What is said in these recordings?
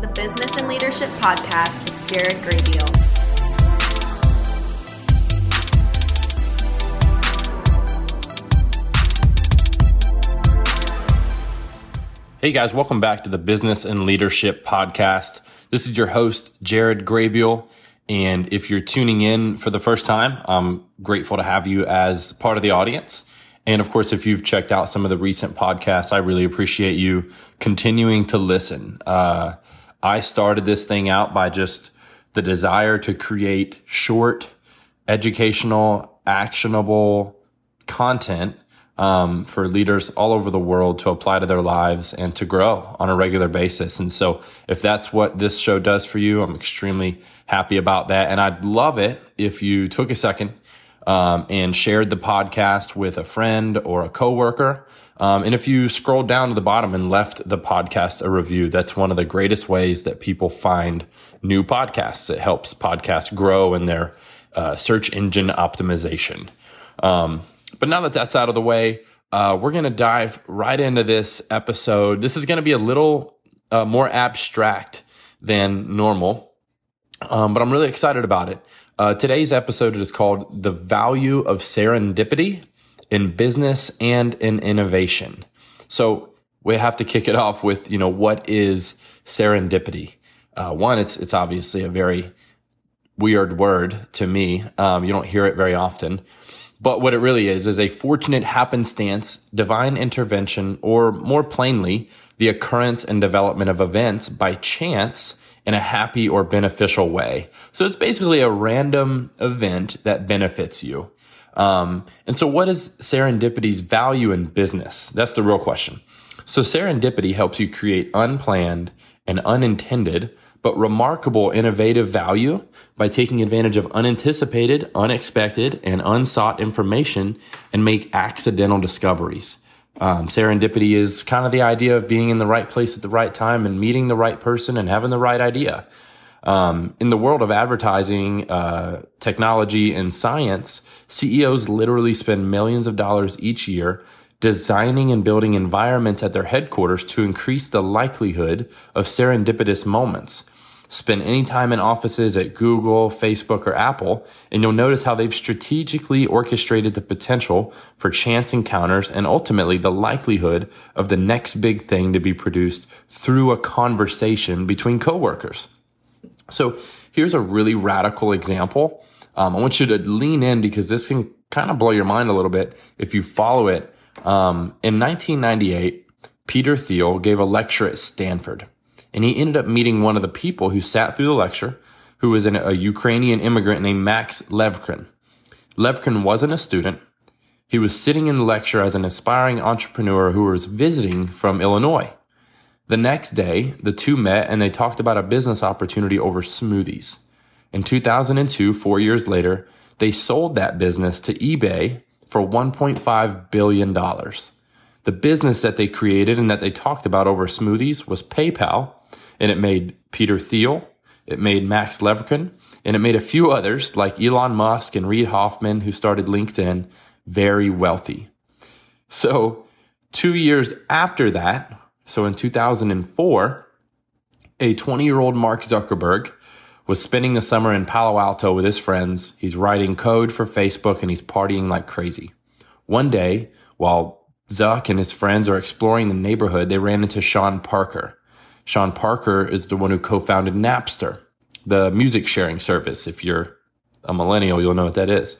the Business and Leadership Podcast with Jared Graybiel. Hey guys, welcome back to the Business and Leadership Podcast. This is your host, Jared Graybiel. And if you're tuning in for the first time, I'm grateful to have you as part of the audience. And of course, if you've checked out some of the recent podcasts, I really appreciate you continuing to listen. Uh, I started this thing out by just the desire to create short, educational, actionable content um, for leaders all over the world to apply to their lives and to grow on a regular basis. And so, if that's what this show does for you, I'm extremely happy about that. And I'd love it if you took a second um, and shared the podcast with a friend or a coworker. Um, and if you scrolled down to the bottom and left the podcast a review, that's one of the greatest ways that people find new podcasts. It helps podcasts grow in their uh, search engine optimization. Um, but now that that's out of the way, uh, we're going to dive right into this episode. This is going to be a little uh, more abstract than normal, um, but I'm really excited about it. Uh, today's episode is called The Value of Serendipity in Business and in Innovation. So we have to kick it off with, you know, what is serendipity? Uh, one, it's, it's obviously a very weird word to me. Um, you don't hear it very often. But what it really is, is a fortunate happenstance, divine intervention, or more plainly, the occurrence and development of events by chance in a happy or beneficial way. So it's basically a random event that benefits you. Um, and so what is serendipity's value in business? That's the real question. So serendipity helps you create unplanned and unintended, but remarkable innovative value by taking advantage of unanticipated, unexpected, and unsought information and make accidental discoveries. Um, serendipity is kind of the idea of being in the right place at the right time and meeting the right person and having the right idea. Um, in the world of advertising, uh, technology, and science, CEOs literally spend millions of dollars each year designing and building environments at their headquarters to increase the likelihood of serendipitous moments spend any time in offices at Google, Facebook, or Apple, and you'll notice how they've strategically orchestrated the potential for chance encounters and ultimately the likelihood of the next big thing to be produced through a conversation between coworkers. So here's a really radical example. Um, I want you to lean in because this can kind of blow your mind a little bit if you follow it. Um, in 1998, Peter Thiel gave a lecture at Stanford and he ended up meeting one of the people who sat through the lecture, who was an, a Ukrainian immigrant named Max Levchin. Levchin wasn't a student. He was sitting in the lecture as an aspiring entrepreneur who was visiting from Illinois. The next day, the two met and they talked about a business opportunity over smoothies. In 2002, four years later, they sold that business to eBay for $1.5 billion. The business that they created and that they talked about over smoothies was PayPal, and it made Peter Thiel, it made Max Levchin, and it made a few others like Elon Musk and Reid Hoffman, who started LinkedIn, very wealthy. So, two years after that, so in 2004, a 20 year old Mark Zuckerberg was spending the summer in Palo Alto with his friends. He's writing code for Facebook and he's partying like crazy. One day, while Zuck and his friends are exploring the neighborhood, they ran into Sean Parker. Sean Parker is the one who co-founded Napster, the music sharing service. If you're a millennial, you'll know what that is.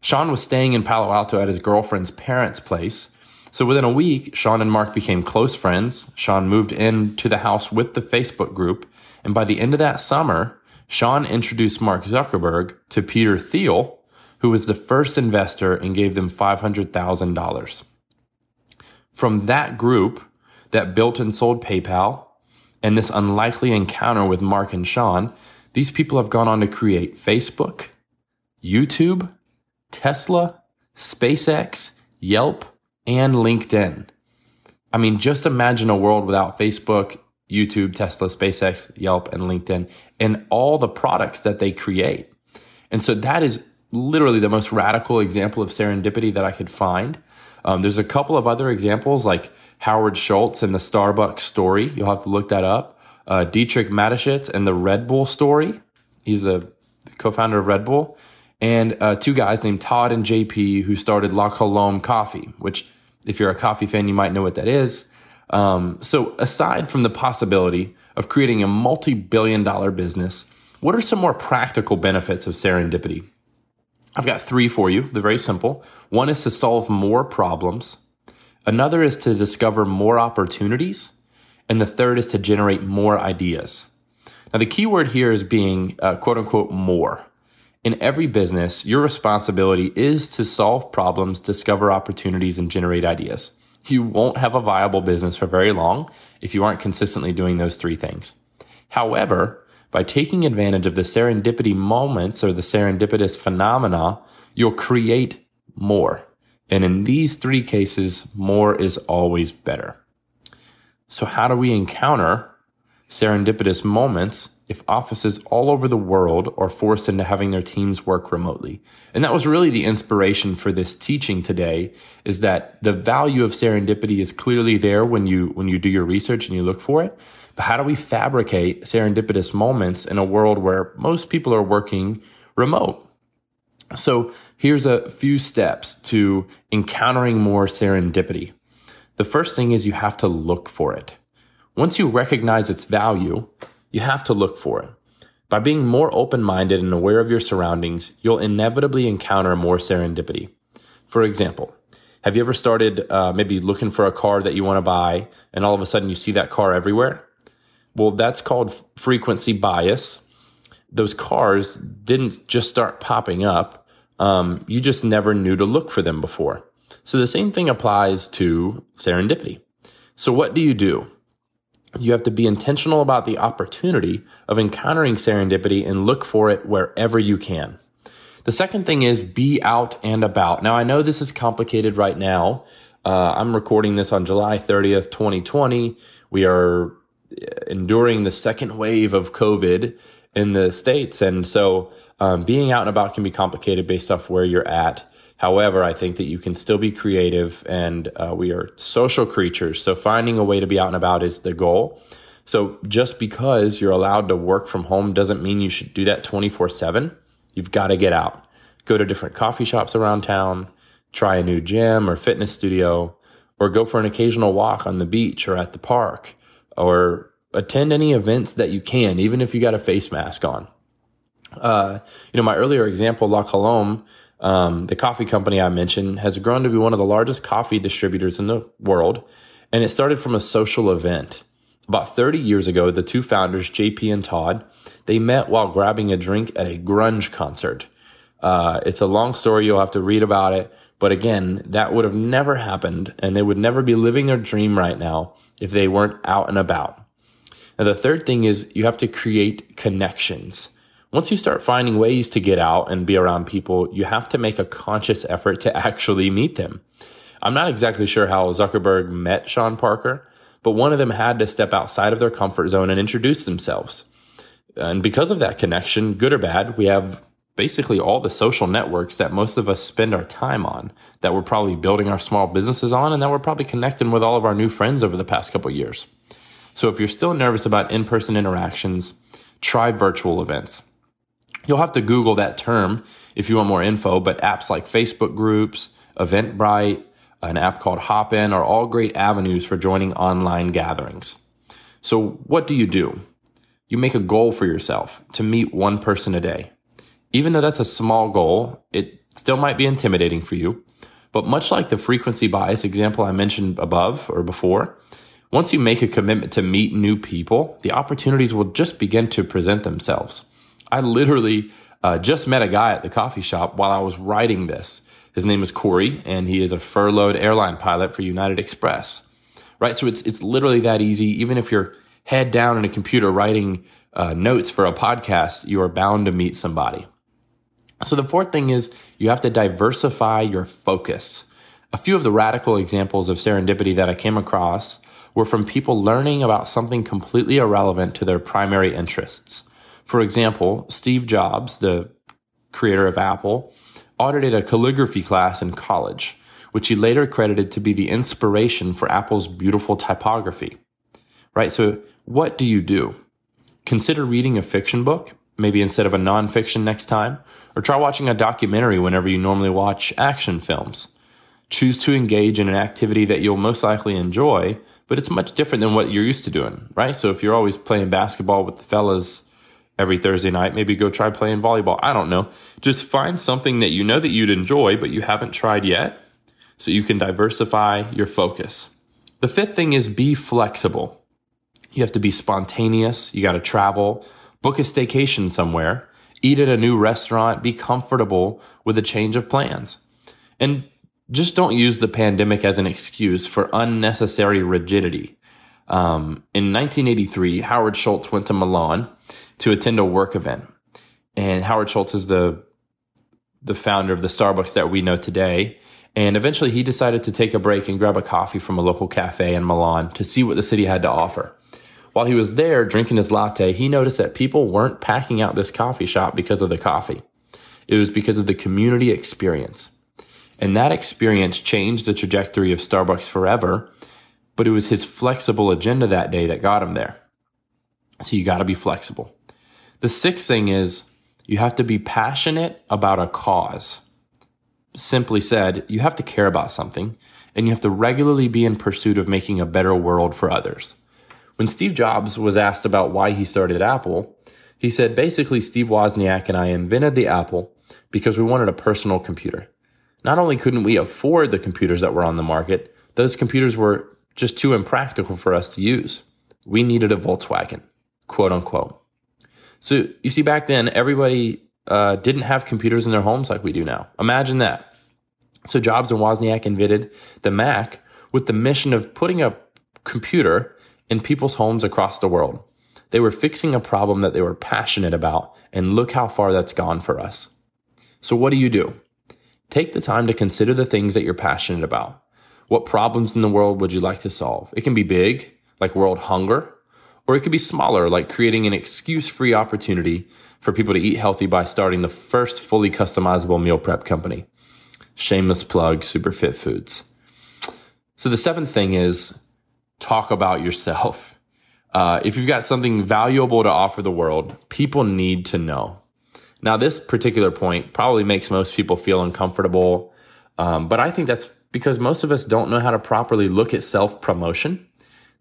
Sean was staying in Palo Alto at his girlfriend's parents' place. So within a week, Sean and Mark became close friends. Sean moved into the house with the Facebook group. And by the end of that summer, Sean introduced Mark Zuckerberg to Peter Thiel, who was the first investor and gave them $500,000. From that group that built and sold PayPal, and this unlikely encounter with Mark and Sean, these people have gone on to create Facebook, YouTube, Tesla, SpaceX, Yelp, and LinkedIn. I mean, just imagine a world without Facebook, YouTube, Tesla, SpaceX, Yelp, and LinkedIn, and all the products that they create. And so that is literally the most radical example of serendipity that I could find. Um, there's a couple of other examples like Howard Schultz and the Starbucks story. You'll have to look that up. Uh, Dietrich Mateschitz and the Red Bull story. He's the co-founder of Red Bull. And uh, two guys named Todd and JP who started La Colombe Coffee, which if you're a coffee fan, you might know what that is. Um, so aside from the possibility of creating a multi-billion dollar business, what are some more practical benefits of serendipity? I've got three for you. They're very simple. One is to solve more problems. Another is to discover more opportunities. And the third is to generate more ideas. Now, the key word here is being uh, quote unquote more. In every business, your responsibility is to solve problems, discover opportunities, and generate ideas. You won't have a viable business for very long if you aren't consistently doing those three things. However, by taking advantage of the serendipity moments or the serendipitous phenomena, you'll create more. And in these three cases, more is always better. So how do we encounter serendipitous moments if offices all over the world are forced into having their teams work remotely? And that was really the inspiration for this teaching today is that the value of serendipity is clearly there when you, when you do your research and you look for it. But how do we fabricate serendipitous moments in a world where most people are working remote? So here's a few steps to encountering more serendipity. The first thing is you have to look for it. Once you recognize its value, you have to look for it. By being more open minded and aware of your surroundings, you'll inevitably encounter more serendipity. For example, have you ever started uh, maybe looking for a car that you want to buy and all of a sudden you see that car everywhere? Well, that's called frequency bias. Those cars didn't just start popping up. Um, you just never knew to look for them before. So the same thing applies to serendipity. So what do you do? You have to be intentional about the opportunity of encountering serendipity and look for it wherever you can. The second thing is be out and about. Now, I know this is complicated right now. Uh, I'm recording this on July 30th, 2020. We are enduring the second wave of COVID in the States. And so um, being out and about can be complicated based off where you're at. However, I think that you can still be creative and uh, we are social creatures. So finding a way to be out and about is the goal. So just because you're allowed to work from home doesn't mean you should do that 24 7. You've got to get out, go to different coffee shops around town, try a new gym or fitness studio, or go for an occasional walk on the beach or at the park, or attend any events that you can, even if you got a face mask on. Uh, you know, my earlier example, La Colombe, um, the coffee company I mentioned has grown to be one of the largest coffee distributors in the world, and it started from a social event. About 30 years ago, the two founders, JP and Todd, they met while grabbing a drink at a grunge concert. Uh, it's a long story. You'll have to read about it. But again, that would have never happened, and they would never be living their dream right now if they weren't out and about. And the third thing is you have to create connections. Once you start finding ways to get out and be around people, you have to make a conscious effort to actually meet them. I'm not exactly sure how Zuckerberg met Sean Parker, but one of them had to step outside of their comfort zone and introduce themselves. And because of that connection, good or bad, we have basically all the social networks that most of us spend our time on, that we're probably building our small businesses on, and that we're probably connecting with all of our new friends over the past couple years. So if you're still nervous about in person interactions, try virtual events. You'll have to Google that term if you want more info, but apps like Facebook groups, Eventbrite, an app called Hopin are all great avenues for joining online gatherings. So what do you do? You make a goal for yourself to meet one person a day. Even though that's a small goal, it still might be intimidating for you. But much like the frequency bias example I mentioned above or before, once you make a commitment to meet new people, the opportunities will just begin to present themselves. I literally uh, just met a guy at the coffee shop while I was writing this. His name is Corey, and he is a furloughed airline pilot for United Express. Right, so it's it's literally that easy. Even if you're head down in a computer writing uh, notes for a podcast, you are bound to meet somebody. So the fourth thing is you have to diversify your focus. A few of the radical examples of serendipity that I came across were from people learning about something completely irrelevant to their primary interests. For example, Steve Jobs, the creator of Apple, audited a calligraphy class in college, which he later credited to be the inspiration for Apple's beautiful typography. Right? So, what do you do? Consider reading a fiction book, maybe instead of a nonfiction next time, or try watching a documentary whenever you normally watch action films. Choose to engage in an activity that you'll most likely enjoy, but it's much different than what you're used to doing, right? So if you're always playing basketball with the fellas every Thursday night, maybe go try playing volleyball. I don't know. Just find something that you know that you'd enjoy, but you haven't tried yet so you can diversify your focus. The fifth thing is be flexible. You have to be spontaneous. You got to travel, book a staycation somewhere, eat at a new restaurant, be comfortable with a change of plans. And just don't use the pandemic as an excuse for unnecessary rigidity. Um, in 1983, Howard Schultz went to Milan to attend a work event. And Howard Schultz is the the founder of the Starbucks that we know today. And eventually he decided to take a break and grab a coffee from a local cafe in Milan to see what the city had to offer. While he was there drinking his latte, he noticed that people weren't packing out this coffee shop because of the coffee. It was because of the community experience. And that experience changed the trajectory of Starbucks forever, but it was his flexible agenda that day that got him there. So you got to be flexible. The sixth thing is you have to be passionate about a cause. Simply said, you have to care about something and you have to regularly be in pursuit of making a better world for others. When Steve Jobs was asked about why he started Apple, he said basically Steve Wozniak and I invented the Apple because we wanted a personal computer. Not only couldn't we afford the computers that were on the market, those computers were just too impractical for us to use. We needed a Volkswagen, quote unquote. So you see, back then, everybody uh, didn't have computers in their homes like we do now. Imagine that. So Jobs and Wozniak invented the Mac with the mission of putting a computer in people's homes across the world. They were fixing a problem that they were passionate about, and look how far that's gone for us. So, what do you do? Take the time to consider the things that you're passionate about. What problems in the world would you like to solve? It can be big, like world hunger, or it could be smaller, like creating an excuse free opportunity for people to eat healthy by starting the first fully customizable meal prep company. Shameless plug, Superfit Foods. So, the seventh thing is talk about yourself. Uh, if you've got something valuable to offer the world, people need to know. Now, this particular point probably makes most people feel uncomfortable, um, but I think that's because most of us don't know how to properly look at self promotion.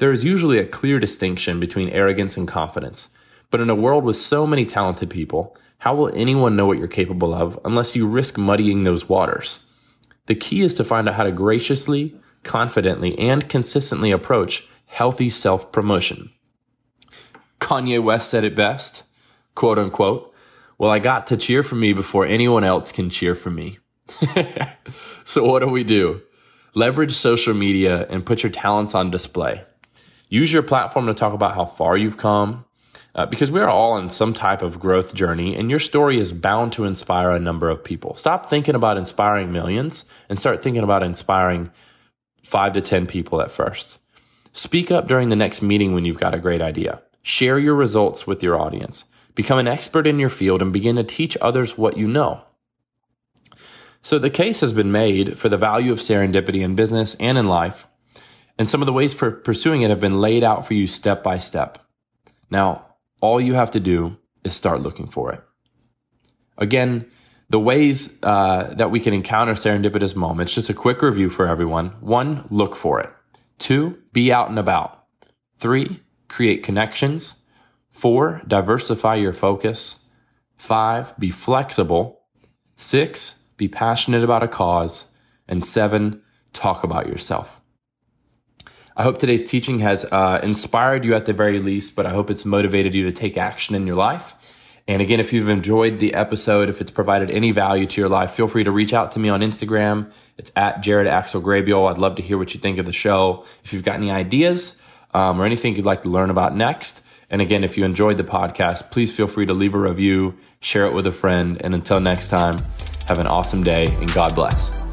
There is usually a clear distinction between arrogance and confidence. But in a world with so many talented people, how will anyone know what you're capable of unless you risk muddying those waters? The key is to find out how to graciously, confidently, and consistently approach healthy self promotion. Kanye West said it best, quote unquote, well, I got to cheer for me before anyone else can cheer for me. so what do we do? Leverage social media and put your talents on display. Use your platform to talk about how far you've come, uh, because we're all in some type of growth journey and your story is bound to inspire a number of people. Stop thinking about inspiring millions and start thinking about inspiring five to 10 people at first. Speak up during the next meeting when you've got a great idea. Share your results with your audience. Become an expert in your field and begin to teach others what you know. So the case has been made for the value of serendipity in business and in life, and some of the ways for pursuing it have been laid out for you step by step. Now, all you have to do is start looking for it. Again, the ways uh, that we can encounter serendipitous moments, just a quick review for everyone. One, look for it. Two, be out and about. Three, create connections. Four, diversify your focus. Five, be flexible. Six, be passionate about a cause. And seven, talk about yourself. I hope today's teaching has uh, inspired you at the very least, but I hope it's motivated you to take action in your life. And again, if you've enjoyed the episode, if it's provided any value to your life, feel free to reach out to me on Instagram. It's at Jared Axel Grabiel. I'd love to hear what you think of the show. If you've got any ideas um, or anything you'd like to learn about next. And again, if you enjoyed the podcast, please feel free to leave a review, share it with a friend. And until next time, have an awesome day and God bless.